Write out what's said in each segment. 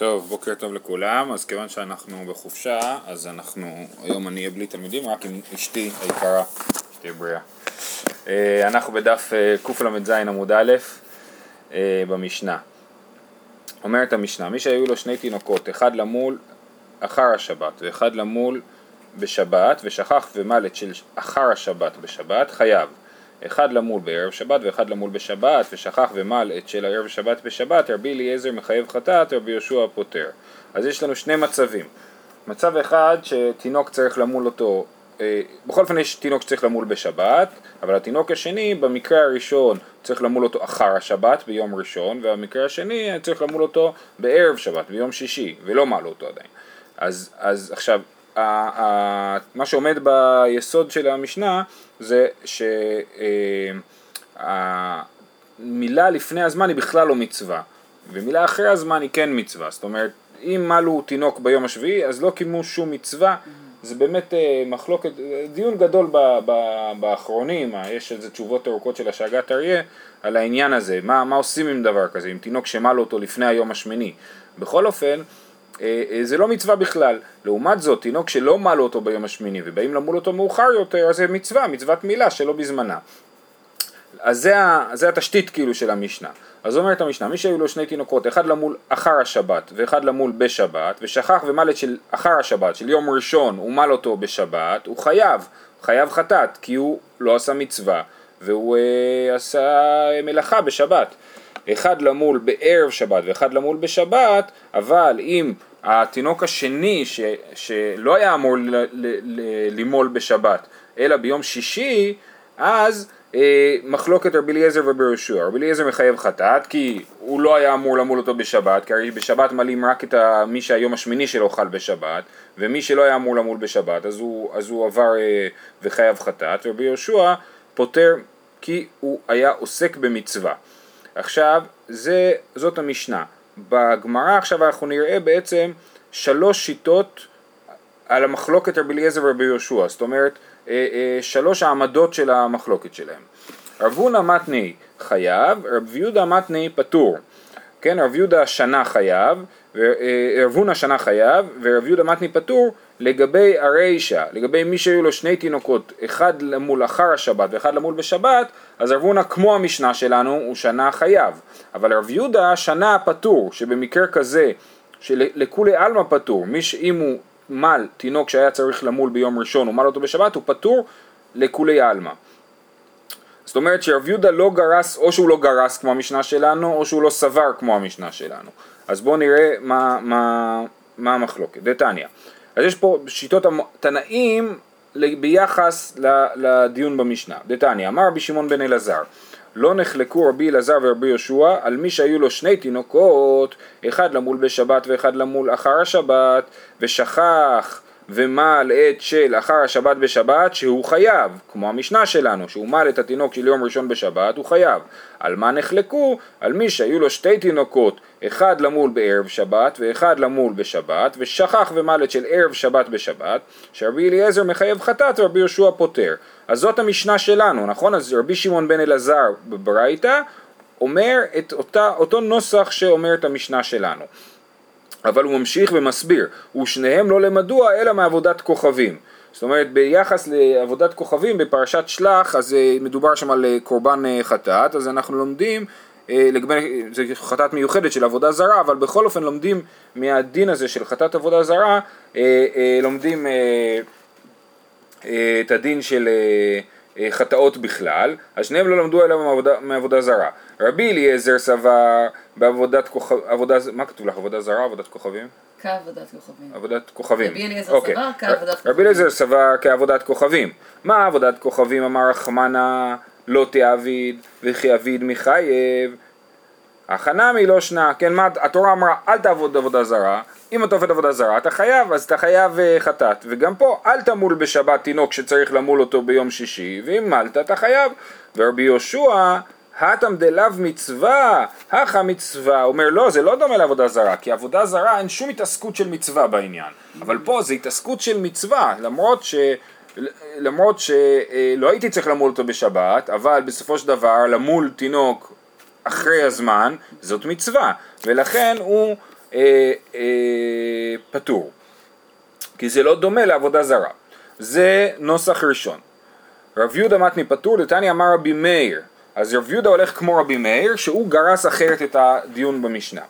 טוב, בוקר טוב לכולם, אז כיוון שאנחנו בחופשה, אז אנחנו, היום אני אהיה בלי תלמידים, רק עם אשתי היקרה, שתהיה בריאה. אה, אנחנו בדף אה, קל"ז עמוד א' אה, במשנה. אומרת המשנה, מי שהיו לו שני תינוקות, אחד למול אחר השבת ואחד למול בשבת, ושכח ומלט של אחר השבת בשבת, חייב. אחד למול בערב שבת ואחד למול בשבת ושכח ומל את של הערב שבת בשבת רבי אליעזר מחייב חטאת רבי יהושע פוטר. אז יש לנו שני מצבים. מצב אחד שתינוק צריך למול אותו אה, בכל אופן יש תינוק שצריך למול בשבת אבל התינוק השני במקרה הראשון צריך למול אותו אחר השבת ביום ראשון והמקרה השני צריך למול אותו בערב שבת ביום שישי ולא מל אותו עדיין. אז, אז עכשיו מה שעומד ביסוד של המשנה זה שהמילה לפני הזמן היא בכלל לא מצווה ומילה אחרי הזמן היא כן מצווה. זאת אומרת אם מלו תינוק ביום השביעי אז לא קיימו שום מצווה. זה באמת אה, מחלוקת, דיון גדול ב, ב, באחרונים, יש איזה תשובות ארוכות של השאגת אריה על העניין הזה, מה, מה עושים עם דבר כזה, עם תינוק שמלו אותו לפני היום השמיני. בכל אופן, אה, אה, זה לא מצווה בכלל. לעומת זאת, תינוק שלא מלו אותו ביום השמיני ובאים למול אותו מאוחר יותר, אז זה מצווה, מצוות מילה שלא בזמנה. אז זה, זה התשתית כאילו של המשנה. אז אומרת המשנה, מי שהיו לו שני תינוקות, אחד למול אחר השבת ואחד למול בשבת, ושכח ומלט של אחר השבת, של יום ראשון, הוא מל אותו בשבת, הוא חייב, חייב חטאת, כי הוא לא עשה מצווה, והוא אה, עשה מלאכה בשבת. אחד למול בערב שבת ואחד למול בשבת, אבל אם התינוק השני ש, שלא היה אמור למול בשבת, אלא ביום שישי, אז אה, מחלוקת רבי אליעזר ורבי. רבי אליעזר מחייב חטאת כי הוא לא היה אמור למול אותו בשבת, כי הרי בשבת מלאים רק את מי שהיום השמיני שלו חל בשבת, ומי שלא היה אמור למול בשבת אז הוא, אז הוא עבר אה, וחייב חטאת, ורבי יהושע פוטר כי הוא היה עוסק במצווה. עכשיו, זה, זאת המשנה. בגמרא עכשיו אנחנו נראה בעצם שלוש שיטות על המחלוקת רבי אליעזר ורבי יהושע, זאת אומרת אה, אה, שלוש העמדות של המחלוקת שלהם. רב הונא מתני חייב, רב יהודה מתני פטור. כן, רב יהודה שנה חייב, אה, רב הונא שנה חייב, ורב יהודה מתני פטור לגבי הרישא, לגבי מי שהיו לו שני תינוקות, אחד למול אחר השבת ואחד למול בשבת, אז רב הונא כמו המשנה שלנו הוא שנה חייב, אבל רב יהודה שנה פטור, שבמקרה כזה שלכולי עלמא פטור, מי שאם הוא מל תינוק שהיה צריך למול ביום ראשון, הוא מל אותו בשבת, הוא פטור לכולי עלמא. זאת אומרת שרב יהודה לא גרס, או שהוא לא גרס כמו המשנה שלנו, או שהוא לא סבר כמו המשנה שלנו. אז בואו נראה מה, מה, מה המחלוקת. דתניא. אז יש פה שיטות התנאים ביחס לדיון במשנה. דתניא, אמר רבי שמעון בן אלעזר, לא נחלקו רבי אלעזר ורבי יהושע על מי שהיו לו שני תינוקות, אחד למול בשבת ואחד למול אחר השבת, ושכח ומל את של אחר השבת בשבת שהוא חייב, כמו המשנה שלנו, שהוא מל את התינוק של יום ראשון בשבת, הוא חייב. על מה נחלקו? על מי שהיו לו שתי תינוקות, אחד למול בערב שבת ואחד למול בשבת, ושכח ומל את של ערב שבת בשבת, שרבי אליעזר מחייב חטאת ורבי יהושע פוטר. אז זאת המשנה שלנו, נכון? אז רבי שמעון בן אלעזר בברייתא אומר את אותה, אותו נוסח שאומר את המשנה שלנו. אבל הוא ממשיך ומסביר, ושניהם לא למדוע אלא מעבודת כוכבים. זאת אומרת ביחס לעבודת כוכבים בפרשת שלח אז אה, מדובר שם על אה, קורבן אה, חטאת אז אנחנו לומדים לגבי, זה חטאת מיוחדת של עבודה זרה אבל בכל אופן לומדים מהדין הזה של חטאת עבודה זרה לומדים את הדין של חטאות בכלל, אז שניהם לא למדו אלא מעבודה, מעבודה זרה. רבי אליעזר סבר בעבודת כוכב... עבודה... מה כתוב לך? עבודה זרה? עבודת כוכבים? כעבודת כוכבים. עבודת כוכבים. רבי אליעזר אוקיי. סבר כעבודת כוכבים. רבי אליעזר סבר כעבודת כוכבים. מה עבודת כוכבים? אמר רחמנה לא תעביד וכי אביד מחייב. הכנמי לא שנה, כן, מה, התורה אמרה אל תעבוד עבודה זרה, אם אתה עובד עבודה זרה אתה חייב, אז אתה חייב uh, חטאת, וגם פה אל תמול בשבת תינוק שצריך למול אותו ביום שישי, ואם מלת אתה חייב, ורבי יהושע הטם דלאו מצווה, הכה מצווה, אומר לא זה לא דומה לעבודה זרה, כי עבודה זרה אין שום התעסקות של מצווה בעניין, אבל פה זה התעסקות של מצווה, למרות ש... למרות שלא אה, הייתי צריך למול אותו בשבת, אבל בסופו של דבר למול תינוק אחרי הזמן זאת מצווה, ולכן הוא אה, אה, פטור. כי זה לא דומה לעבודה זרה. זה נוסח ראשון. רב יהודה מתני פטור, דתני אמר רבי מאיר. אז רב יהודה הולך כמו רבי מאיר, שהוא גרס אחרת את הדיון במשנה.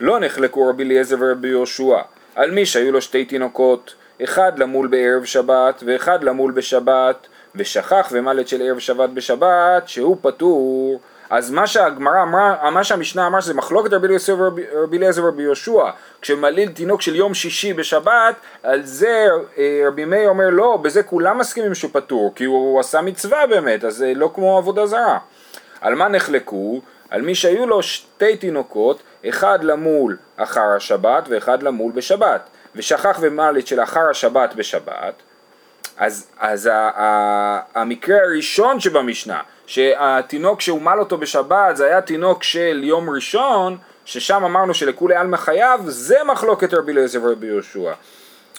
לא נחלקו רבי אליעזר ורבי יהושע, על מי שהיו לו שתי תינוקות, אחד למול בערב שבת ואחד למול בשבת, ושכח ומלט של ערב שבת בשבת, שהוא פטור. אז מה שהגמרא אמרה, מה שהמשנה אמרה שזה מחלוקת רבי אליעזר ורבי יהושע, כשמליל תינוק של יום שישי בשבת, על זה אה, רבי מאיר אומר לא, בזה כולם מסכימים שהוא פטור, כי הוא עשה מצווה באמת, אז זה לא כמו עבודה זרה. על מה נחלקו? על מי שהיו לו שתי תינוקות, אחד למול אחר השבת ואחד למול בשבת, ושכח ומלט של אחר השבת בשבת, אז, אז ה, ה, המקרה הראשון שבמשנה, שהתינוק שהומל אותו בשבת זה היה תינוק של יום ראשון, ששם אמרנו שלכולי עלמא חייב, זה מחלוקת רבי אליעזר ורבי יהושע.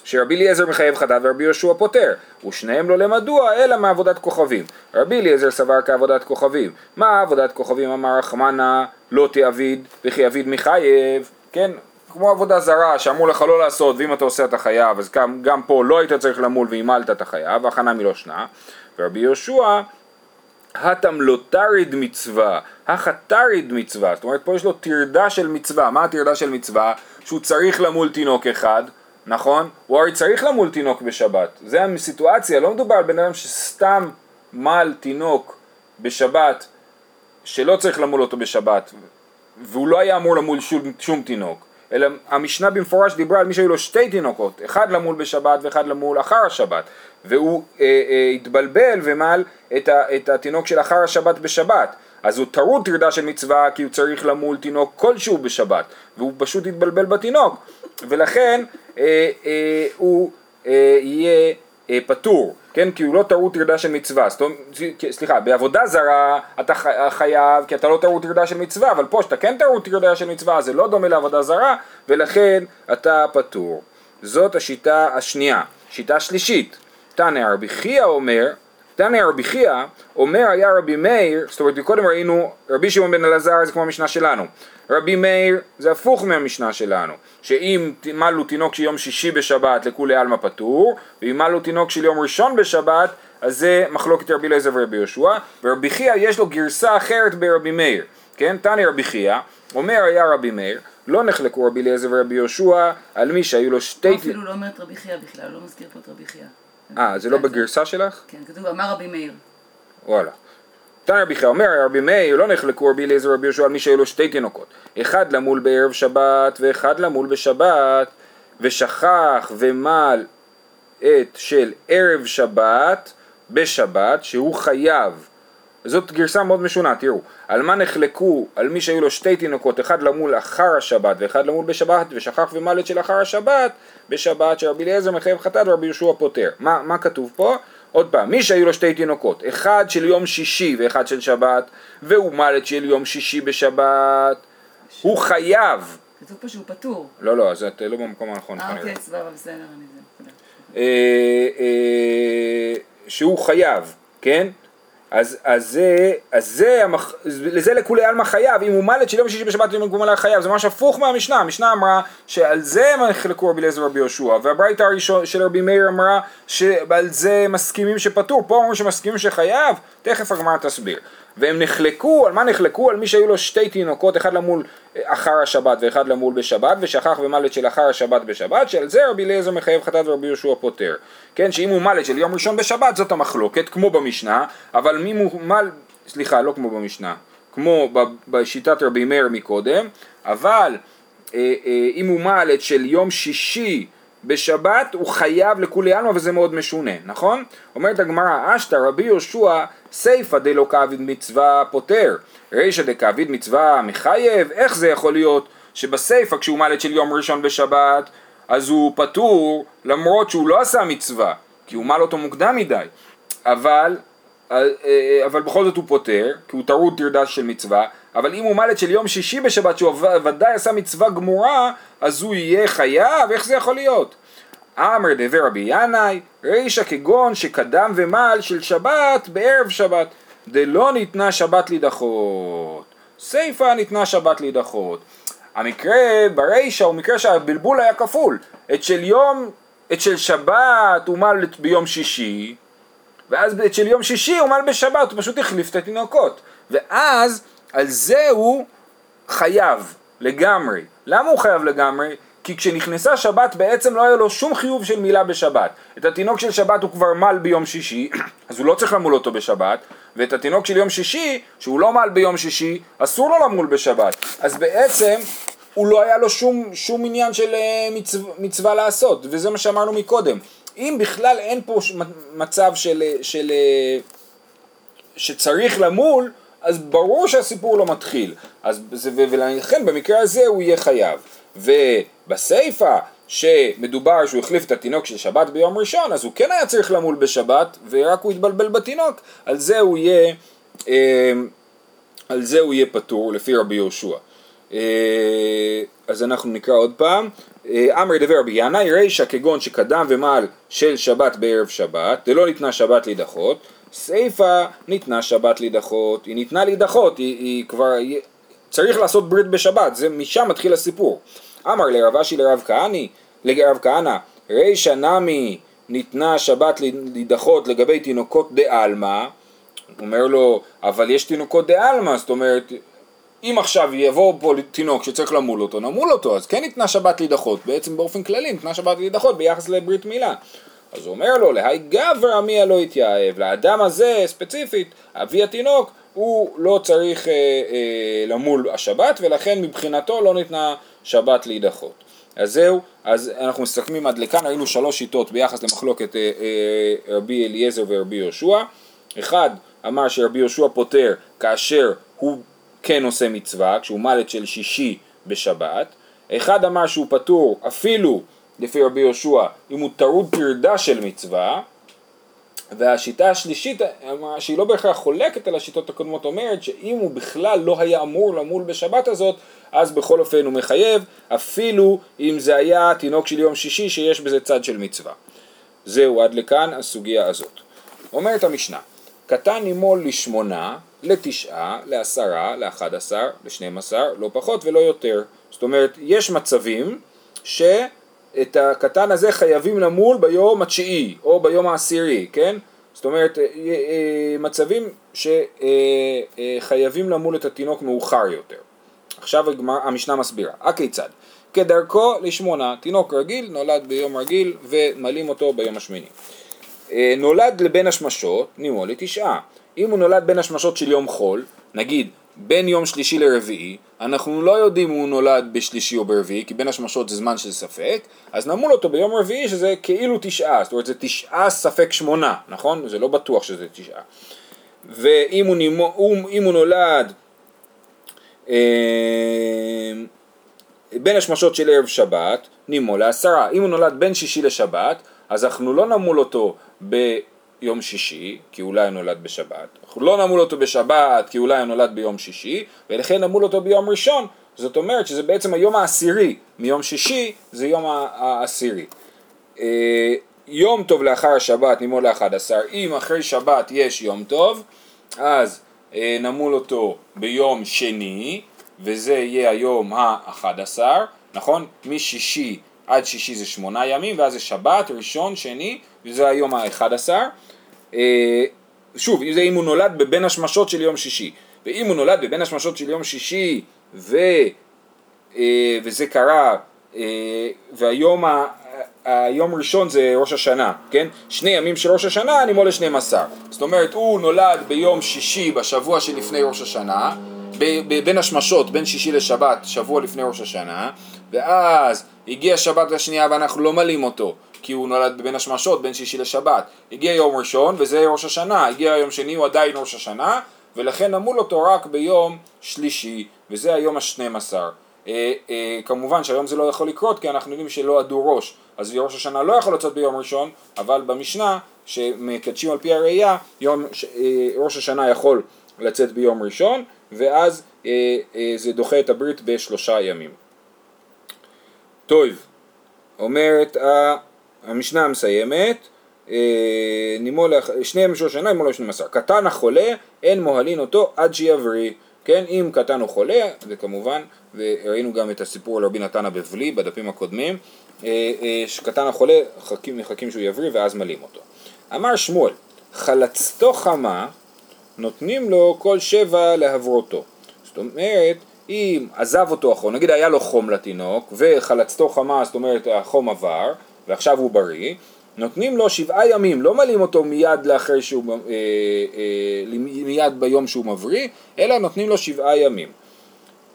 שרבי אליעזר מחייב חטאת ורבי יהושע פוטר, ושניהם לא למדוע אלא מעבודת כוכבים. רבי אליעזר סבר כעבודת כוכבים. מה עבודת כוכבים אמר רחמנה לא תעביד וכי אביד מחייב, כן? כמו עבודה זרה שאמרו לך לא לעשות ואם אתה עושה אתה חייב אז גם, גם פה לא היית צריך למול והימלת אתה חייב והכנה מלושנה ורבי יהושע הטם תריד מצווה, החתריד מצווה, זאת אומרת פה יש לו טרדה של מצווה, מה הטרדה של מצווה? שהוא צריך למול תינוק אחד, נכון? הוא הרי צריך למול תינוק בשבת, זה הסיטואציה, לא מדובר על בן אדם שסתם מל תינוק בשבת שלא צריך למול אותו בשבת והוא לא היה אמור למול שום, שום תינוק אלא המשנה במפורש דיברה על מי שהיו לו שתי תינוקות, אחד למול בשבת ואחד למול אחר השבת, והוא אה, אה, התבלבל ומל את, ה, את התינוק של אחר השבת בשבת, אז הוא טרוד טרדה של מצווה כי הוא צריך למול תינוק כלשהו בשבת, והוא פשוט התבלבל בתינוק, ולכן אה, אה, הוא אה, יהיה אה, פטור. כן? כי הוא לא טעות טרדה של מצווה, סליחה, בעבודה זרה אתה חייב כי אתה לא טעות טרדה של מצווה, אבל פה שאתה כן טעות טרדה של מצווה זה לא דומה לעבודה זרה ולכן אתה פטור. זאת השיטה השנייה. שיטה שלישית, תנא רבי חייא אומר, תנא רבי חייא אומר היה רבי מאיר, זאת אומרת קודם ראינו רבי שמעון בן אלעזר זה כמו המשנה שלנו, רבי מאיר זה הפוך מהמשנה שלנו, שאם מלו תינוק של יום שישי בשבת לכולי עלמא פטור, ואם מלו תינוק של יום ראשון בשבת, אז זה מחלוקת רבי אליעזר ורבי יהושע, ורבי חייא יש לו גרסה אחרת ברבי מאיר, כן? תני רבי חייא, אומר היה רבי מאיר, לא נחלקו רבי אליעזר ורבי יהושע על מי שהיו לו שתי... אפילו לא אומר את רבי חייא בכלל, לא מזכיר פה את רבי חייא. אה, זה לא בגרסה שלך? כן, כתוב אמר רבי מאיר. וואלה. תנא רבי חייא אומר, רבי מאיר לא נחלקו רבי אליעזר ורבי יהושע על מי שהיו לו שתי תינוקות, אחד למול בערב שבת ואחד למול בשבת, ושכח ומל את של ערב שבת בשבת, שהוא חייב. זאת גרסה מאוד משונה, תראו, על מה נחלקו, על מי שהיו לו שתי תינוקות, אחד למול אחר השבת ואחד למול בשבת, ושכח ומלט של אחר השבת, בשבת שרבי אליעזר מחייב חטאת ורבי יהושע פוטר. מה, מה כתוב פה? עוד פעם, מי שהיו לו שתי תינוקות, אחד של יום שישי ואחד של שבת, והוא מלט של יום שישי בשבת, הוא חייב. כתוב פה שהוא פטור. לא, לא, אז את לא במקום הנכון. אה, אוקיי, סבבה, בסדר, אני זה. אה, אה, שהוא חייב, כן? אז, אז זה, אז זה, המח... לזה לכולי עלמא חייב, אם הוא מלט של יום שישי בשבת יום גמלה חייב, זה ממש הפוך מהמשנה, המשנה אמרה שעל זה נחלקו רבי אליעזר ורבי יהושע, והברייתא הראשון של רבי מאיר אמרה שעל זה מסכימים שפטור, פה אומרים שמסכימים שחייב, תכף הגמרא תסביר. והם נחלקו, על מה נחלקו? על מי שהיו לו שתי תינוקות, אחד למול אחר השבת ואחד למול בשבת, ושכח ומלט של אחר השבת בשבת, שעל זה רבי אליעזר מחייב חטאת ורבי יהושע פוטר. כן, שאם הוא מלט של יום ראשון בשבת זאת המחלוקת, כמו במשנה, אבל מי מומל, סליחה, לא כמו במשנה, כמו בשיטת רבי מאיר מקודם, אבל אה, אה, אם הוא מלט של יום שישי בשבת הוא חייב לכולי עלמא וזה מאוד משונה, נכון? אומרת הגמרא, השתא רבי יהושע סיפא דלא קעביד מצווה פוטר, רישא דקעביד מצווה מחייב, איך זה יכול להיות שבסיפא כשהוא מל את של יום ראשון בשבת אז הוא פטור למרות שהוא לא עשה מצווה, כי הוא מל אותו מוקדם מדי, אבל, אה, אה, אבל בכל זאת הוא פוטר, כי הוא טרוד טרדה של מצווה, אבל אם הוא מל את של יום שישי בשבת שהוא ודאי עשה מצווה גמורה, אז הוא יהיה חייב, איך זה יכול להיות? אמר דבר רבי ינאי, רישא כגון שקדם ומל של שבת בערב שבת, דלא ניתנה שבת להידחות. סיפא ניתנה שבת להידחות. המקרה ברישא הוא מקרה שהבלבול היה כפול. את של יום, את של שבת הוא מל ביום שישי, ואז את של יום שישי הוא מל בשבת, הוא פשוט החליף את התינוקות. ואז על זה הוא חייב לגמרי. למה הוא חייב לגמרי? כי כשנכנסה שבת בעצם לא היה לו שום חיוב של מילה בשבת. את התינוק של שבת הוא כבר מל ביום שישי, אז הוא לא צריך למול אותו בשבת, ואת התינוק של יום שישי, שהוא לא מל ביום שישי, אסור לו למול בשבת. אז בעצם הוא לא היה לו שום, שום עניין של אה, מצו, מצווה לעשות, וזה מה שאמרנו מקודם. אם בכלל אין פה מצב של, אה, של, אה, שצריך למול, אז ברור שהסיפור לא מתחיל. אז, ולכן במקרה הזה הוא יהיה חייב. ובסיפא שמדובר שהוא החליף את התינוק של שבת ביום ראשון, אז הוא כן היה צריך למול בשבת, ורק הוא התבלבל בתינוק, על זה הוא יהיה, אה, על זה הוא יהיה פטור לפי רבי יהושע. אה, אז אנחנו נקרא עוד פעם. אה, אמרי דבר רבי ינאי רישא כגון שקדם ומעל של שבת בערב שבת, דלא ניתנה שבת להידחות, סיפא ניתנה שבת להידחות, היא ניתנה להידחות, היא, היא כבר, צריך לעשות ברית בשבת, זה משם מתחיל הסיפור. אמר לרב אשי לרב כהני, לרב כהנא, רישא נמי ניתנה שבת להידחות לגבי תינוקות דה עלמא, אומר לו, אבל יש תינוקות דה עלמא, זאת אומרת, אם עכשיו יבוא פה תינוק שצריך למול אותו, נמול אותו, אז כן ניתנה שבת להידחות, בעצם באופן כללי ניתנה שבת להידחות ביחס לברית מילה. אז הוא אומר לו, להי גבר עמי הלא יתייעב, לאדם הזה ספציפית, אבי התינוק, הוא לא צריך אה, אה, למול השבת, ולכן מבחינתו לא ניתנה שבת להידחות. אז זהו, אז אנחנו מסתכמים עד לכאן, ראינו שלוש שיטות ביחס למחלוקת אה, אה, רבי אליעזר ורבי יהושע. אחד אמר שרבי יהושע פותר כאשר הוא כן עושה מצווה, כשהוא מלט של שישי בשבת. אחד אמר שהוא פטור אפילו לפי רבי יהושע אם הוא טרוד פרדה של מצווה. והשיטה השלישית, שהיא לא בהכרח חולקת על השיטות הקודמות, אומרת שאם הוא בכלל לא היה אמור למול בשבת הזאת, אז בכל אופן הוא מחייב, אפילו אם זה היה תינוק של יום שישי שיש בזה צד של מצווה. זהו עד לכאן הסוגיה הזאת. אומרת המשנה, קטן נימול לשמונה, לתשעה, לעשרה, לאחד עשר, לשנים עשר, לא פחות ולא יותר. זאת אומרת, יש מצבים שאת הקטן הזה חייבים למול ביום התשיעי או ביום העשירי, כן? זאת אומרת, אה, אה, מצבים שחייבים למול את התינוק מאוחר יותר. עכשיו המשנה מסבירה. הכיצד? כדרכו לשמונה, תינוק רגיל נולד ביום רגיל ומלים אותו ביום השמיני. אה, נולד לבין השמשות, נימו לתשעה. אם הוא נולד בין השמשות של יום חול, נגיד בין יום שלישי לרביעי, אנחנו לא יודעים אם הוא נולד בשלישי או ברביעי, כי בין השמשות זה זמן של ספק, אז נמול אותו ביום רביעי שזה כאילו תשעה, זאת אומרת זה תשעה ספק שמונה, נכון? זה לא בטוח שזה תשעה. ואם הוא, נימו, אם הוא נולד אה, בין השמשות של ערב שבת, נימו לעשרה. אם הוא נולד בין שישי לשבת, אז אנחנו לא נמול אותו ביום שישי, כי אולי הוא נולד בשבת. אנחנו לא נמול אותו בשבת, כי אולי הוא נולד ביום שישי, ולכן נמול אותו ביום ראשון. זאת אומרת שזה בעצם היום העשירי מיום שישי, זה יום העשירי. אה, יום טוב לאחר השבת נמול לאחד עשר. אם אחרי שבת יש יום טוב, אז אה, נמול אותו ביום שני, וזה יהיה היום האחד עשר, נכון? משישי עד שישי זה שמונה ימים, ואז זה שבת, ראשון, שני, וזה היום האחד עשר. אה, שוב, זה אם הוא נולד בבין השמשות של יום שישי. ואם הוא נולד בבין השמשות של יום שישי, ו, אה, וזה קרה, והיום ה... היום ראשון זה ראש השנה, כן? שני ימים של ראש השנה אני מולה 12. זאת אומרת, הוא נולד ביום שישי בשבוע שלפני ראש השנה, בין השמשות, בין שישי לשבת, שבוע לפני ראש השנה, ואז הגיע שבת השנייה ואנחנו לא מלאים אותו, כי הוא נולד בין השמשות, בין שישי לשבת. הגיע יום ראשון וזה ראש השנה, הגיע יום שני הוא עדיין ראש השנה, ולכן נמול אותו רק ביום שלישי, וזה היום השנים עשר. אה, אה, כמובן שהיום זה לא יכול לקרות כי אנחנו יודעים שלא עדו ראש, אז ראש השנה לא יכול לצאת ביום ראשון, אבל במשנה שמקדשים על פי הראייה, יום, אה, ראש השנה יכול לצאת ביום ראשון, ואז אה, אה, זה דוחה את הברית בשלושה ימים. טוב, אומרת המשנה המסיימת, אה, נימול, שני ימים של שנה נימול לשנים עשר. קטן החולה, אין מוהלין אותו עד שיבריא. כן, אם קטן או חולה, זה כמובן, וראינו גם את הסיפור על רבי נתן הבבלי בדפים הקודמים, אה, אה, שקטן החולה, מחכים, מחכים שהוא יבריא ואז מלים אותו. אמר שמואל, חלצתו חמה, נותנים לו כל שבע להברותו. זאת אומרת, אם עזב אותו החום, נגיד היה לו חום לתינוק, וחלצתו חמה, זאת אומרת החום עבר, ועכשיו הוא בריא, נותנים לו שבעה ימים, לא מלאים אותו מיד לאחרי שהוא, אה, אה, מיד ביום שהוא מבריא, אלא נותנים לו שבעה ימים.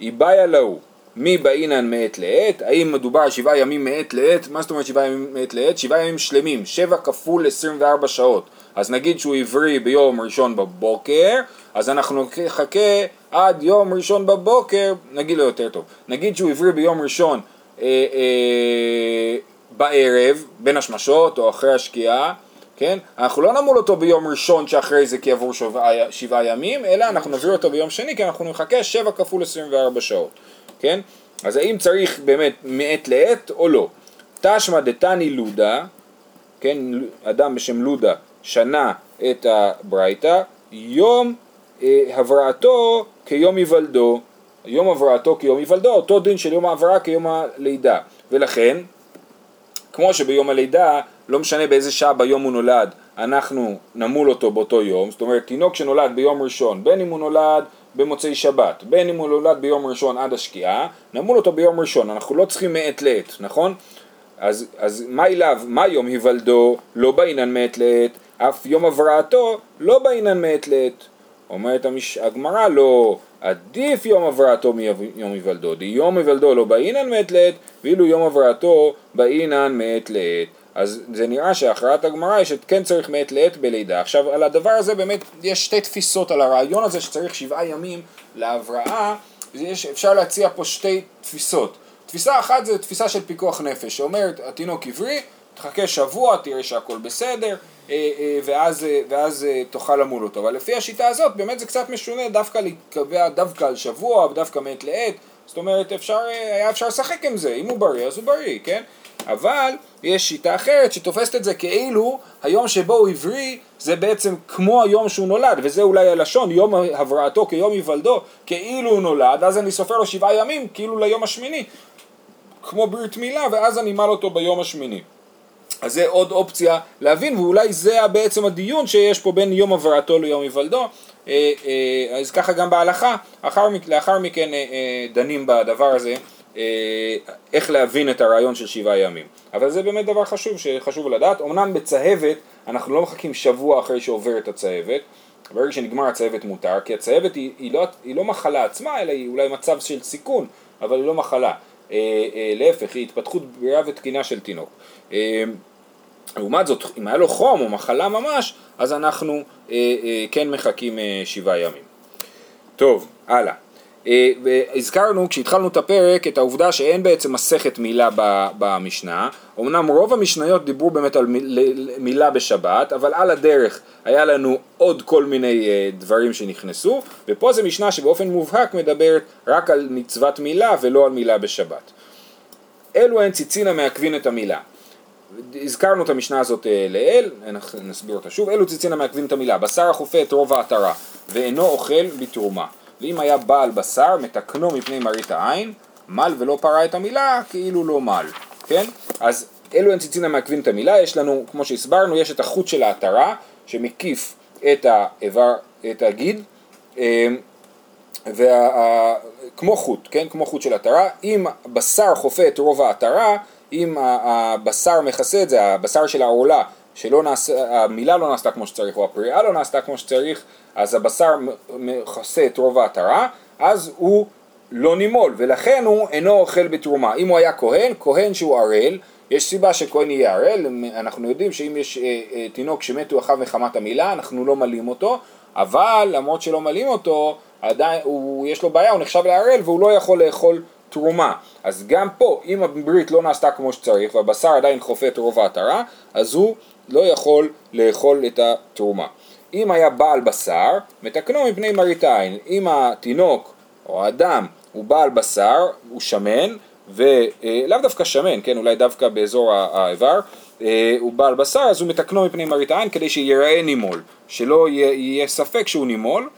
איבאיה להו, מי באינן מעת לעת, האם מדובר על שבעה ימים מעת לעת, מה זאת אומרת שבעה ימים מעת לעת? שבעה ימים שלמים, שבע כפול 24 שעות. אז נגיד שהוא עברי ביום ראשון בבוקר, אז אנחנו נחכה עד יום ראשון בבוקר, נגיד לו יותר טוב, נגיד שהוא עברי ביום ראשון אה, אה, בערב, בין השמשות או אחרי השקיעה, כן? אנחנו לא נמול אותו ביום ראשון שאחרי זה כי עבור שבעה, שבעה ימים, אלא אנחנו נביא אותו ביום שני כי אנחנו נחכה שבע כפול 24 שעות, כן? אז האם צריך באמת מעת לעת או לא? תשמע דתני לודה, כן, אדם בשם לודה שנה את הברייתא, יום אה, הבראתו כיום היוולדו, יום הבראתו כיום היוולדו, אותו דין של יום ההבראה כיום הלידה, ולכן כמו שביום הלידה, לא משנה באיזה שעה ביום הוא נולד, אנחנו נמול אותו באותו יום, זאת אומרת תינוק שנולד ביום ראשון, בין אם הוא נולד במוצאי שבת, בין אם הוא נולד ביום ראשון עד השקיעה, נמול אותו ביום ראשון, אנחנו לא צריכים מעת לעת, נכון? אז, אז מה אליו, מה יום היוולדו לא באינן מעת לעת, אף יום הבראתו לא באינן מעת לעת. אומרת הגמרא לא, עדיף יום הבראתו מיום היוולדו, די יום היוולדו לא באינן מעת לעת, ואילו יום הבראתו באינן מעת לעת. אז זה נראה שהכרעת הגמרא יש כן צריך מעת לעת בלידה. עכשיו על הדבר הזה באמת יש שתי תפיסות על הרעיון הזה שצריך שבעה ימים להבראה, יש, אפשר להציע פה שתי תפיסות. תפיסה אחת זה תפיסה של פיקוח נפש, שאומרת התינוק עברי, תחכה שבוע, תראה שהכל בסדר, אה, אה, ואז, אה, ואז תוכל למול אותו. אבל לפי השיטה הזאת באמת זה קצת משונה דווקא להתקבע דווקא על שבוע ודווקא מעת לעת, זאת אומרת אפשר, היה אפשר לשחק עם זה, אם הוא בריא אז הוא בריא, כן? אבל יש שיטה אחרת שתופסת את זה כאילו היום שבו הוא עברי זה בעצם כמו היום שהוא נולד וזה אולי הלשון יום הבראתו כיום היוולדו כאילו הוא נולד אז אני סופר לו שבעה ימים כאילו ליום השמיני כמו ברית מילה ואז אני מל אותו ביום השמיני אז זה עוד אופציה להבין, ואולי זה בעצם הדיון שיש פה בין יום הבראתו ליום היוולדו, אה, אה, אז ככה גם בהלכה, לאחר, לאחר מכן אה, דנים בדבר הזה, איך להבין את הרעיון של שבעה ימים. אבל זה באמת דבר חשוב, שחשוב לדעת. אמנם בצהבת, אנחנו לא מחכים שבוע אחרי שעוברת הצהבת, ברגע שנגמר הצהבת מותר, כי הצהבת היא, היא, לא, היא לא מחלה עצמה, אלא היא אולי מצב של סיכון, אבל היא לא מחלה. אה, אה, להפך, היא התפתחות בריאה ותקינה של תינוק. אה, לעומת זאת, אם היה לו חום או מחלה ממש, אז אנחנו אה, אה, כן מחכים אה, שבעה ימים. טוב, הלאה. אה, והזכרנו כשהתחלנו את הפרק את העובדה שאין בעצם מסכת מילה במשנה, אמנם רוב המשניות דיברו באמת על מילה בשבת, אבל על הדרך היה לנו עוד כל מיני אה, דברים שנכנסו, ופה זה משנה שבאופן מובהק מדברת רק על מצוות מילה ולא על מילה בשבת. אלו הן ציצינא מעכבין את המילה. הזכרנו את המשנה הזאת אה, לעיל, נסביר אותה שוב, אלו ציצינא מעכבים את המילה, בשר החופה את רוב העטרה ואינו אוכל בתרומה. ואם היה בעל בשר מתקנו מפני מראית העין, מל ולא פרה את המילה, כאילו לא מל, כן? אז אלו הן ציצינא מעכבים את המילה, יש לנו, כמו שהסברנו, יש את החוט של העטרה, שמקיף את האיבר, את הגיד, אמ, וה, כמו חוט, כן? כמו חוט של עטרה, אם בשר חופה את רוב העטרה, אם הבשר מכסה את זה, הבשר של העולה, שלא נעשה, המילה לא נעשתה כמו שצריך, או הפריאה לא נעשתה כמו שצריך, אז הבשר מכסה את רוב העטרה, אז הוא לא נימול, ולכן הוא אינו אוכל בתרומה. אם הוא היה כהן, כהן שהוא ערל, יש סיבה שכהן יהיה ערל, אנחנו יודעים שאם יש אה, אה, תינוק שמתו אחיו מחמת המילה, אנחנו לא מלים אותו, אבל למרות שלא מלים אותו, עדיין, הוא, יש לו בעיה, הוא נחשב לערל והוא לא יכול לאכול תרומה. אז גם פה, אם הברית לא נעשתה כמו שצריך והבשר עדיין חופה את רוב העטרה, אז הוא לא יכול לאכול את התרומה. אם היה בעל בשר, מתקנו מפני מראית עין. אם התינוק או האדם הוא בעל בשר, הוא שמן, ולאו דווקא שמן, כן, אולי דווקא באזור האיבר, אה, הוא בעל בשר, אז הוא מתקנו מפני מראית עין כדי שיראה נימול, שלא יהיה ספק שהוא נימול,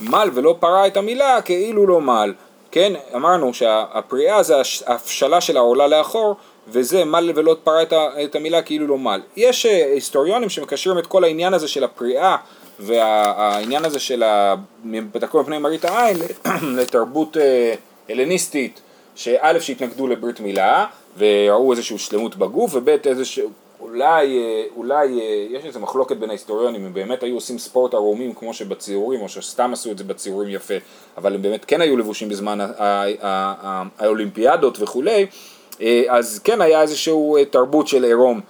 מל ולא פרה את המילה כאילו לא מל, כן, אמרנו שהפריאה זה ההפשלה של העולה לאחור וזה מל ולא פרה את המילה כאילו לא מל. יש אה, היסטוריונים שמקשרים את כל העניין הזה של הפריאה והעניין הזה של בתקוע פני מראית העין לתרבות אה, הלניסטית שא' שהתנגדו לברית מילה וראו איזושהי שלמות בגוף וב' איזשהו אולי, אה, אולי יש איזו מחלוקת בין ההיסטוריונים אם באמת היו עושים ספורט ערומים כמו שבציורים או שסתם עשו את זה בציורים יפה אבל הם באמת כן היו לבושים בזמן האולימפיאדות וכולי אז כן היה איזשהו תרבות של עירום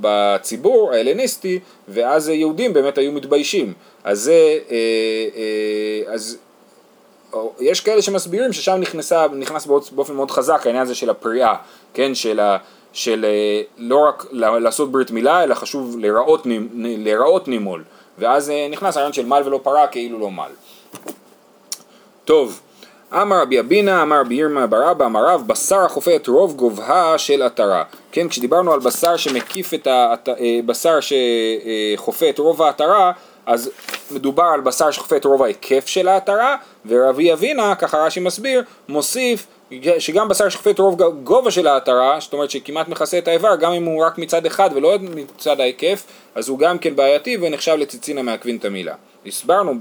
בציבור ההלניסטי, ואז יהודים באמת היו מתביישים. אז זה, אה, אה, אז יש כאלה שמסבירים ששם נכנסה, נכנס באופן מאוד חזק העניין הזה של הפריאה, כן, של, ה, של אה, לא רק לעשות ברית מילה, אלא חשוב להיראות, להיראות נימול, ואז נכנס העניין של מל ולא פרה כאילו לא מל. טוב, אמר רבי אבינה, אמר רבי ירמא בר אבא, אמר רב, בשר החופה את רוב גובהה של עטרה. כן, כשדיברנו על בשר שמקיף את ה... אה, בשר שחופה את רוב העטרה, אז מדובר על בשר שחופה את רוב ההיקף של העטרה, ורבי אבינה, ככה רש"י מסביר, מוסיף שגם בשר את רוב גובה של העטרה, זאת אומרת שכמעט מכסה את האיבר, גם אם הוא רק מצד אחד ולא מצד ההיקף, אז הוא גם כן בעייתי ונחשב לציצין המעכבין את המילה. הסברנו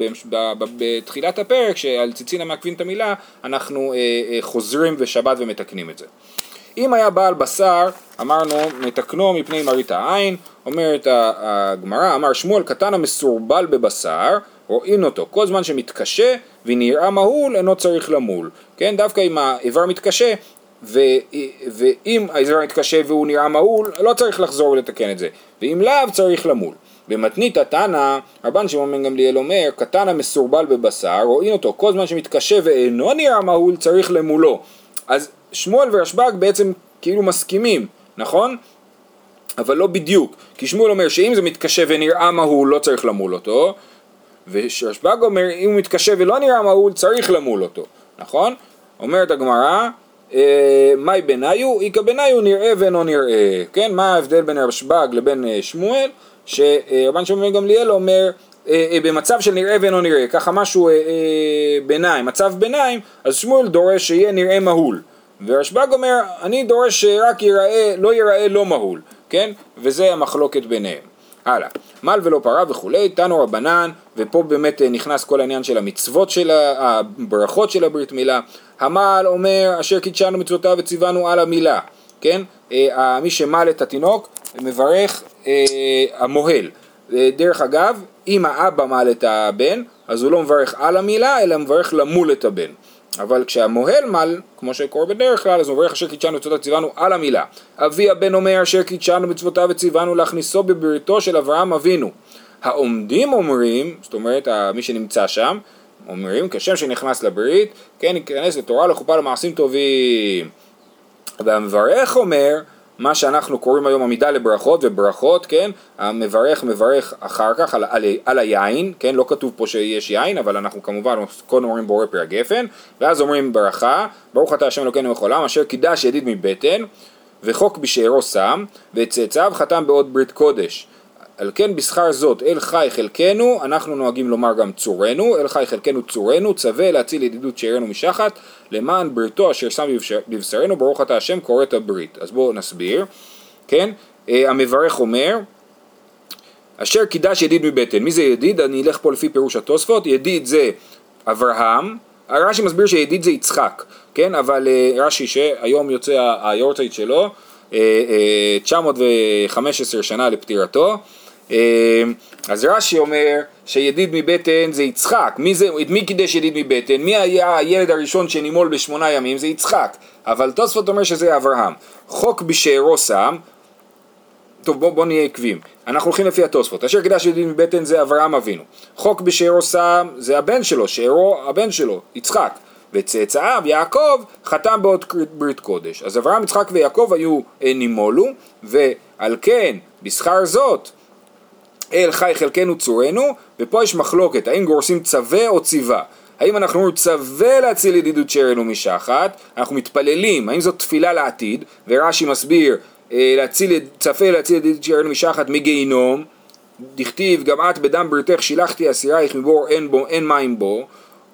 בתחילת הפרק שעל ציצין המעכבין את המילה אנחנו אה, אה, חוזרים בשבת ומתקנים את זה. אם היה בעל בשר, אמרנו, מתקנו מפני מראית העין, אומרת הגמרא, אמר שמואל קטן המסורבל בבשר, רואים אותו, כל זמן שמתקשה ונראה מהול אינו צריך למול, כן, דווקא אם האיבר מתקשה ו, ואם האיבר מתקשה והוא נראה מהול, לא צריך לחזור ולתקן את זה, ואם לאו צריך למול. במתנית התנא, רבן שמעון בן גמליאל אומר, קטן המסורבל בבשר, רואים אותו, כל זמן שמתקשה ואינו נראה מהול, צריך למולו. אז שמואל ורשב"ג בעצם כאילו מסכימים, נכון? אבל לא בדיוק, כי שמואל אומר שאם זה מתקשה ונראה מהול, לא צריך למול אותו, ורשב"ג אומר, אם הוא מתקשה ולא נראה מהול, צריך למול אותו, נכון? אומרת הגמרא, אה, מאי בניו, איכא בניו נראה ואינו נראה, כן? מה ההבדל בין רשב"ג לבין אה, שמואל? שרבן שמעון גמליאל אומר אה, במצב של נראה ואינו נראה, ככה משהו ביניים, מצב ביניים, אז שמואל דורש שיהיה נראה מהול. ורשב"ג אומר, אני דורש שרק ייראה, לא ייראה לא מהול, כן? וזה המחלוקת ביניהם. הלאה, מל ולא פרה וכולי, תנו רבנן, ופה באמת נכנס כל העניין של המצוות של הברכות של הברית מילה. המל אומר, אשר קידשנו מצוותיו וציוונו על המילה, כן? מי שמל את התינוק, מברך אה, המוהל. אה, דרך אגב, אם האבא מעל את הבן, אז הוא לא מברך על המילה, אלא מברך למול את הבן. אבל כשהמוהל מל, כמו שקורה בדרך כלל, אז הוא מברך אשר קידשנו מצוותיו וציוונו על המילה. אבי הבן אומר אשר קידשנו מצוותיו וציוונו להכניסו בבריתו של אברהם אבינו. העומדים אומרים, זאת אומרת מי שנמצא שם, אומרים כשם שנכנס לברית, כן ייכנס לתורה לחופה למעשים טובים. והמברך אומר מה שאנחנו קוראים היום עמידה לברכות וברכות, כן, המברך מברך אחר כך על, על, על היין, כן, לא כתוב פה שיש יין, אבל אנחנו כמובן קודם אומרים בורא פרי הגפן, ואז אומרים ברכה, ברוך אתה השם אלוקינו בכל עולם, אשר קידש ידיד מבטן, וחוק בשארו שם, ואת צאצאיו חתם בעוד ברית קודש. על כן בשכר זאת אל חי חלקנו, אנחנו נוהגים לומר גם צורנו, אל חי חלקנו צורנו, צווה להציל ידידות שארנו משחת, למען בריתו אשר שם בבשרנו, ברוך אתה השם קורא את הברית. אז בואו נסביר, כן? אה, המברך אומר, אשר קידש ידיד מבטן, מי זה ידיד? אני אלך פה לפי פירוש התוספות, ידיד זה אברהם, רש"י מסביר שידיד זה יצחק, כן? אבל אה, רש"י שהיום יוצא היורצייט שלו, 915 אה, שנה לפטירתו, אז רש"י אומר שידיד מבטן זה יצחק, מי, זה, מי קידש ידיד מבטן? מי היה הילד הראשון שנימול בשמונה ימים? זה יצחק, אבל תוספות אומר שזה אברהם. חוק בשארו שם, טוב בוא, בוא נהיה עקביים, אנחנו הולכים לפי התוספות, אשר קידש ידיד מבטן זה אברהם אבינו, חוק בשארו שם זה הבן שלו, שארו הבן שלו, יצחק, וצאצאיו יעקב חתם בעוד ברית קודש, אז אברהם, יצחק ויעקב היו אה, נימולו, ועל כן בשכר זאת אל חי חלקנו צורנו, ופה יש מחלוקת, האם גורסים צווה או ציווה. האם אנחנו אומרים צווה להציל ידידות שרנו משחת, אנחנו מתפללים, האם זאת תפילה לעתיד, ורש"י מסביר, אה, להציל, צווה להציל ידידות שרנו משחת מגיהינום, דכתיב גם את בדם בריתך שילחתי אסירייך מבור אין, בו, אין מים בו,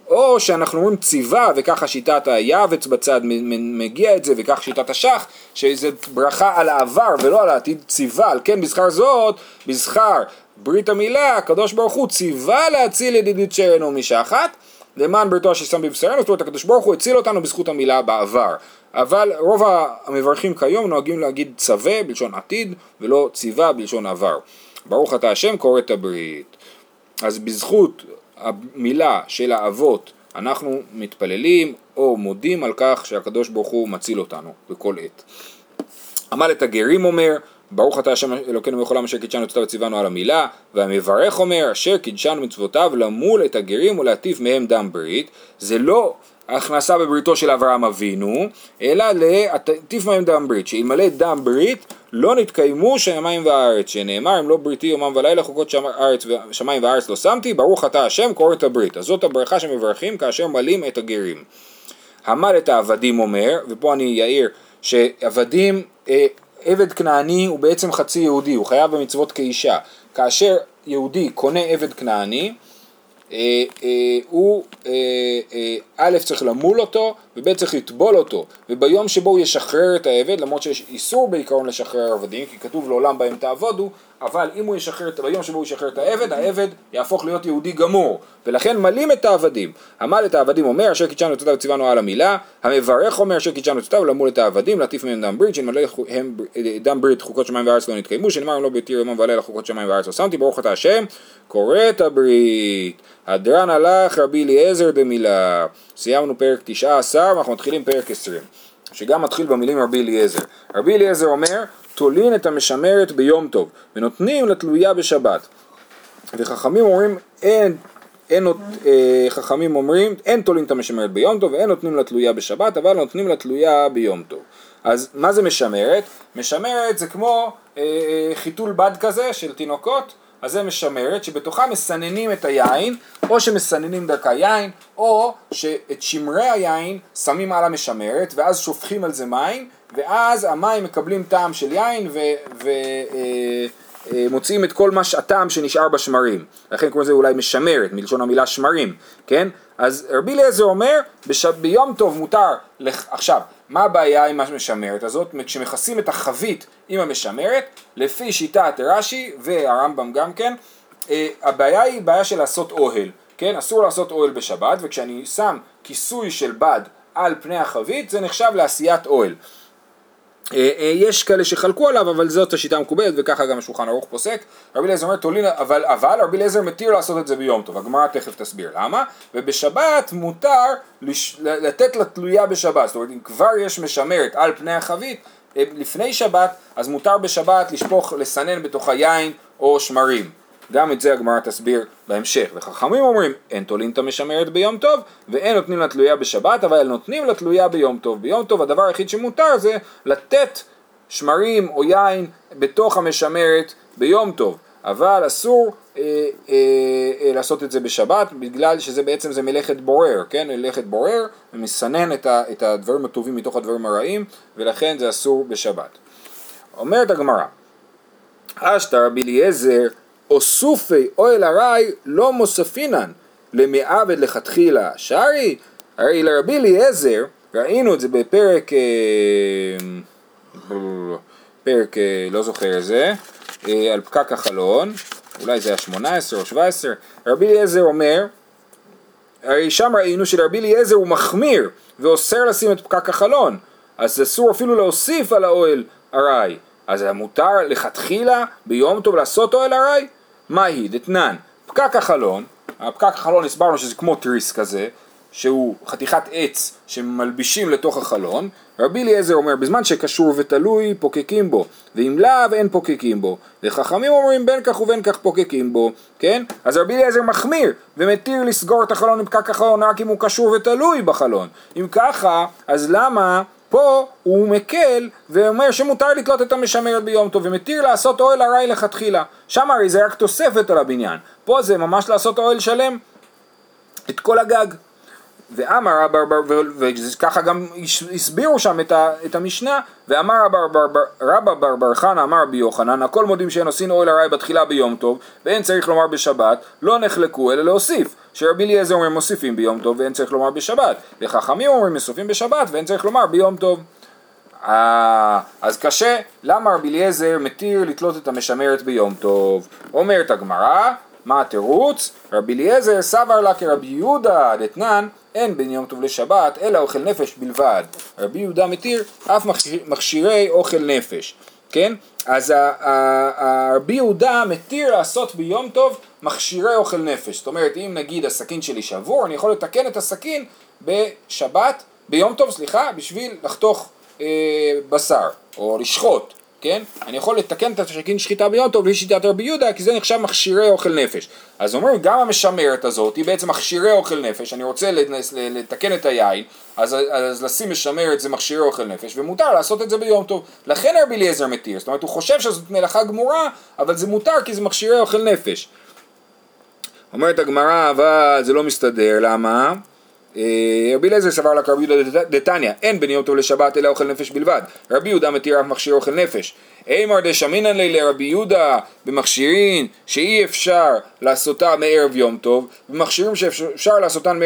או שאנחנו אומרים ציווה וככה שיטת היעבץ בצד מגיע את זה וכך שיטת השח שזה ברכה על העבר ולא על העתיד ציווה. על כן בזכר זאת בזכר ברית המילה הקדוש ברוך הוא ציווה להציל ידידות שרנו משחת למען בריתו ששם בבשרנו זאת אומרת הקדוש ברוך הוא הציל אותנו בזכות המילה בעבר. אבל רוב המברכים כיום נוהגים להגיד צווה בלשון עתיד ולא ציווה בלשון עבר. ברוך אתה השם קורא את הברית. אז בזכות המילה של האבות אנחנו מתפללים או מודים על כך שהקדוש ברוך הוא מציל אותנו בכל עת. עמל את הגרים אומר ברוך אתה השם אלוקינו ויכולם אשר קידשנו את וציוונו על המילה והמברך אומר אשר קידשנו מצוותיו למול את הגרים ולהטיף מהם דם ברית זה לא הכנסה בבריתו של אברהם אבינו אלא להטיף מהם דם ברית שאלמלא דם ברית לא נתקיימו שמיים וארץ, שנאמר אם לא בריתי יומם ולילה חוקות שמיים וארץ לא שמתי, ברוך אתה השם קורא את הברית. אז זאת הברכה שמברכים כאשר מלאים את הגרים. המל את העבדים אומר, ופה אני אעיר שעבדים, אה, עבד כנעני הוא בעצם חצי יהודי, הוא חייב במצוות כאישה. כאשר יהודי קונה עבד כנעני, אה, אה, הוא אה, א' צריך למול אותו וב' צריך לטבול אותו וביום שבו הוא ישחרר את העבד למרות שיש איסור בעיקרון לשחרר עבדים כי כתוב לעולם בהם תעבודו אבל אם הוא ישחרר, ביום שבו הוא ישחרר את העבד העבד יהפוך להיות יהודי גמור. ולכן מלים את העבדים. המל את העבדים אומר אשר קידשנו את וציוונו על המילה. המברך אומר אשר קידשנו את למול את העבדים להטיף מהם דם ברית שנמלא הם דם ברית חוקות שמיים וארץ לא נתקיימו שנאמר לא ביתיר יומם ולילה חוקות שמיים וארץ לא שמתי. ברוך אתה השם קורא את הברית. הדרן הלך רבי אליעזר דמילה. סיימנו פרק 19 ואנחנו מתחילים פרק 20, שגם מתחיל במילים רבי אליעזר. רבי אליעזר אומר, תולין את המשמרת ביום טוב, ונותנים לתלויה בשבת. וחכמים אומרים, אין, אין, אה, חכמים אומרים, אין תולין את המשמרת ביום טוב, ואין נותנים לתלויה בשבת, אבל נותנים לתלויה ביום טוב. אז מה זה משמרת? משמרת זה כמו אה, אה חיתול בד כזה של תינוקות, אז זה משמרת שבתוכה מסננים את היין, או שמסננים דרכה יין, או שאת שמרי היין שמים על המשמרת, ואז שופכים על זה מים, ואז המים מקבלים טעם של יין ומוציאים אה, אה, את כל מה הטעם שנשאר בשמרים. לכן קוראים לזה אולי משמרת, מלשון המילה שמרים, כן? אז רבי אליעזר אומר, בש... ביום טוב מותר, לח... עכשיו, מה הבעיה עם המשמרת הזאת? כשמכסים את החבית עם המשמרת, לפי שיטת רש"י והרמב"ם גם כן, אה, הבעיה היא בעיה של לעשות אוהל, כן? אסור לעשות אוהל בשבת, וכשאני שם כיסוי של בד על פני החבית, זה נחשב לעשיית אוהל. אה, אה, יש כאלה שחלקו עליו, אבל זאת השיטה המקובלת, וככה גם השולחן ערוך פוסק. רבי אליעזר אומר, תולין, אבל, אבל רבי אליעזר מתיר לעשות את זה ביום טוב, הגמרא תכף תסביר למה, ובשבת מותר לש, לתת לה תלויה בשבת, זאת אומרת, אם כבר יש משמרת על פני החבית, אה, לפני שבת, אז מותר בשבת לשפוך, לסנן בתוך היין או שמרים. גם את זה הגמרא תסביר בהמשך. וחכמים אומרים, אין תולין את המשמרת ביום טוב, ואין נותנים לה תלויה בשבת, אבל נותנים לה תלויה ביום טוב. ביום טוב הדבר היחיד שמותר זה לתת שמרים או יין בתוך המשמרת ביום טוב. אבל אסור אה, אה, אה, לעשות את זה בשבת, בגלל שזה בעצם זה מלאכת בורר, כן? מלאכת בורר, ומסנן את, ה, את הדברים הטובים מתוך הדברים הרעים, ולכן זה אסור בשבת. אומרת הגמרא, אשתר רבי אליעזר או סופי אוהל ארעי לא מוספינן למעבד לכתחילה שרי הרי לרבי אליעזר ראינו את זה בפרק אה, פרק אה, לא זוכר איזה אה, על פקק החלון אולי זה היה 18 או 17 רבי אליעזר אומר הרי שם ראינו שלרבי אליעזר הוא מחמיר ואוסר לשים את פקק החלון אז אסור אפילו להוסיף על האוהל ארעי אז מותר לכתחילה ביום טוב לעשות אוהל ארעי? מהי דתנן, פקק החלון, הפקק החלון הסברנו שזה כמו תריס כזה, שהוא חתיכת עץ שמלבישים לתוך החלון, רבי אליעזר אומר בזמן שקשור ותלוי פוקקים בו, ואם לאו אין פוקקים בו, וחכמים אומרים בין כך ובין כך פוקקים בו, כן? אז רבי אליעזר מחמיר ומתיר לסגור את החלון עם פקק החלון רק אם הוא קשור ותלוי בחלון. אם ככה, אז למה פה הוא מקל ואומר שמותר לתלות את המשמרת ביום טוב ומתיר לעשות אוהל ארעי לכתחילה. שם הרי זה רק תוספת על הבניין. פה זה ממש לעשות אוהל שלם, את כל הגג. ואמר רבא בר וככה גם הסבירו שם את, ה, את המשנה, ואמר רבא בר רבא בר בר חנא אמר רבי יוחנן, הכל מודים שאין עושים אוהל הראי בתחילה ביום טוב, ואין צריך לומר בשבת, לא נחלקו אלא להוסיף, שרבי אליעזר אומר מוסיפים ביום טוב ואין צריך לומר בשבת, וחכמים אומרים מוסיפים בשבת ואין צריך לומר ביום טוב. אה, אז קשה, למה רבי אליעזר מתיר לתלות את המשמרת ביום טוב? אומרת הגמרא, מה התירוץ? רבי אליעזר סבר לה כרבי יהודה דתנן אין בין יום טוב לשבת אלא אוכל נפש בלבד. רבי יהודה מתיר אף מכשירי אוכל נפש, כן? אז רבי יהודה מתיר לעשות ביום טוב מכשירי אוכל נפש. זאת אומרת, אם נגיד הסכין שלי שבור, אני יכול לתקן את הסכין בשבת, ביום טוב, סליחה, בשביל לחתוך אה, בשר, או לשחוט, כן? אני יכול לתקן את השקין שחיטה ביום טוב בלי שיטת רבי יהודה, כי זה נחשב מכשירי אוכל נפש. אז אומרים, גם המשמרת הזאת היא בעצם מכשירי אוכל נפש, אני רוצה לתקן את היין, אז, אז לשים משמרת זה מכשירי אוכל נפש, ומותר לעשות את זה ביום טוב. לכן רבי אליעזר מתיר, זאת אומרת, הוא חושב שזאת מלאכה גמורה, אבל זה מותר כי זה מכשירי אוכל נפש. אומרת הגמרא, אבל זה לא מסתדר, למה? אה, רבי אליעזר סבר לה כרבי יהודה דתניא, אין בין יום טוב לשבת אלא אוכל נפש בלבד. רבי יהודה מתיר אף מכשיר אוכל נפש. אימר דשמינן לי לרבי יהודה במכשירים שאי אפשר לעשותה מערב יום טוב, במכשירים שאפשר לעשותן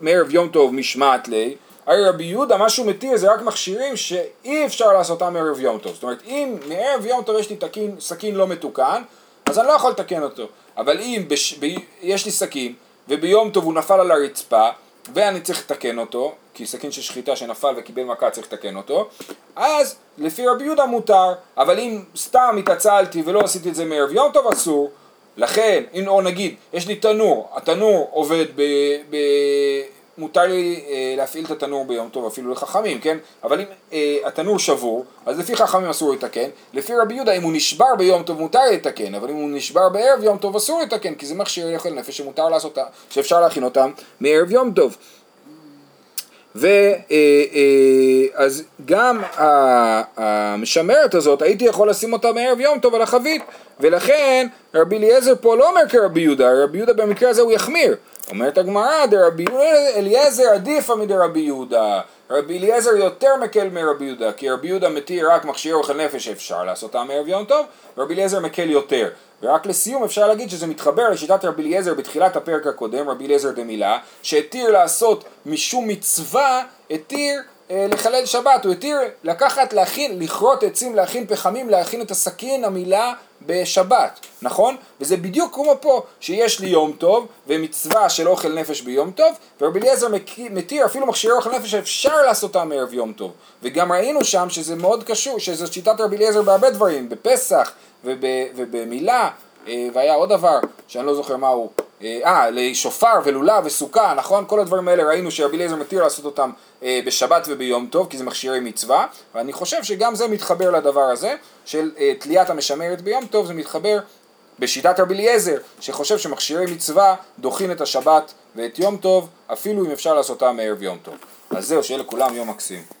מערב יום טוב משמעת לי. הרי רבי יהודה מה שהוא מתיר זה רק מכשירים שאי אפשר לעשותם מערב יום טוב. זאת אומרת אם מערב יום טוב יש לי תקין, סכין לא מתוקן, אז אני לא יכול לתקן אותו. אבל אם בש, ב, יש לי סכין וביום טוב הוא נפל על הרצפה ואני צריך לתקן אותו, כי סכין של שחיטה שנפל וקיבל מכה צריך לתקן אותו, אז לפי רבי יהודה מותר, אבל אם סתם התעצלתי ולא עשיתי את זה מערב יום טוב אסור, לכן, אם או נגיד, יש לי תנור, התנור עובד ב... ב מותר לי אה, להפעיל את התנור ביום טוב אפילו לחכמים, כן? אבל אם אה, התנור שבור, אז לפי חכמים אסור לתקן, לפי רבי יהודה אם הוא נשבר ביום טוב מותר לתקן, אבל אם הוא נשבר בערב יום טוב אסור לתקן, כי זה מכשיר לאכול נפש שמותר לעשות, שאפשר להכין אותם מערב יום טוב. ואז אה, אה, גם המשמרת הזאת הייתי יכול לשים אותה מערב יום טוב על החבית ולכן רבי אליעזר פה לא אומר כרבי יהודה, רבי יהודה במקרה הזה הוא יחמיר אומרת הגמרא, דרבי אליעזר עדיפה מדרבי יהודה. רבי אליעזר יותר מקל מרבי יהודה, כי רבי יהודה מתיר רק מכשיר אוכל נפש שאפשר לעשותם מערב יום טוב, ורבי אליעזר מקל יותר. ורק לסיום אפשר להגיד שזה מתחבר לשיטת רבי אליעזר בתחילת הפרק הקודם, רבי אליעזר דמילה, שהתיר לעשות משום מצווה, התיר אה, לחלל שבת, הוא התיר לקחת, להכין, לכרות עצים, להכין פחמים, להכין את הסכין, המילה בשבת, נכון? וזה בדיוק כמו פה, שיש לי יום טוב ומצווה של אוכל נפש ביום טוב, ורבי אליעזר מתיר אפילו מכשירי אוכל נפש שאפשר לעשותם מערב יום טוב. וגם ראינו שם שזה מאוד קשור, שזו שיטת רבי אליעזר בהרבה דברים, בפסח וב, ובמילה, אה, והיה עוד דבר שאני לא זוכר מה הוא, אה לשופר ולולה וסוכה, נכון? כל הדברים האלה ראינו שרבי אליעזר מתיר לעשות אותם אה, בשבת וביום טוב, כי זה מכשירי מצווה, ואני חושב שגם זה מתחבר לדבר הזה, של אה, תליית המשמרת ביום טוב, זה מתחבר בשיטת רבי אליעזר, שחושב שמכשירי מצווה דוחים את השבת ואת יום טוב, אפילו אם אפשר לעשותם מערב יום טוב. אז זהו, שיהיה לכולם יום מקסים.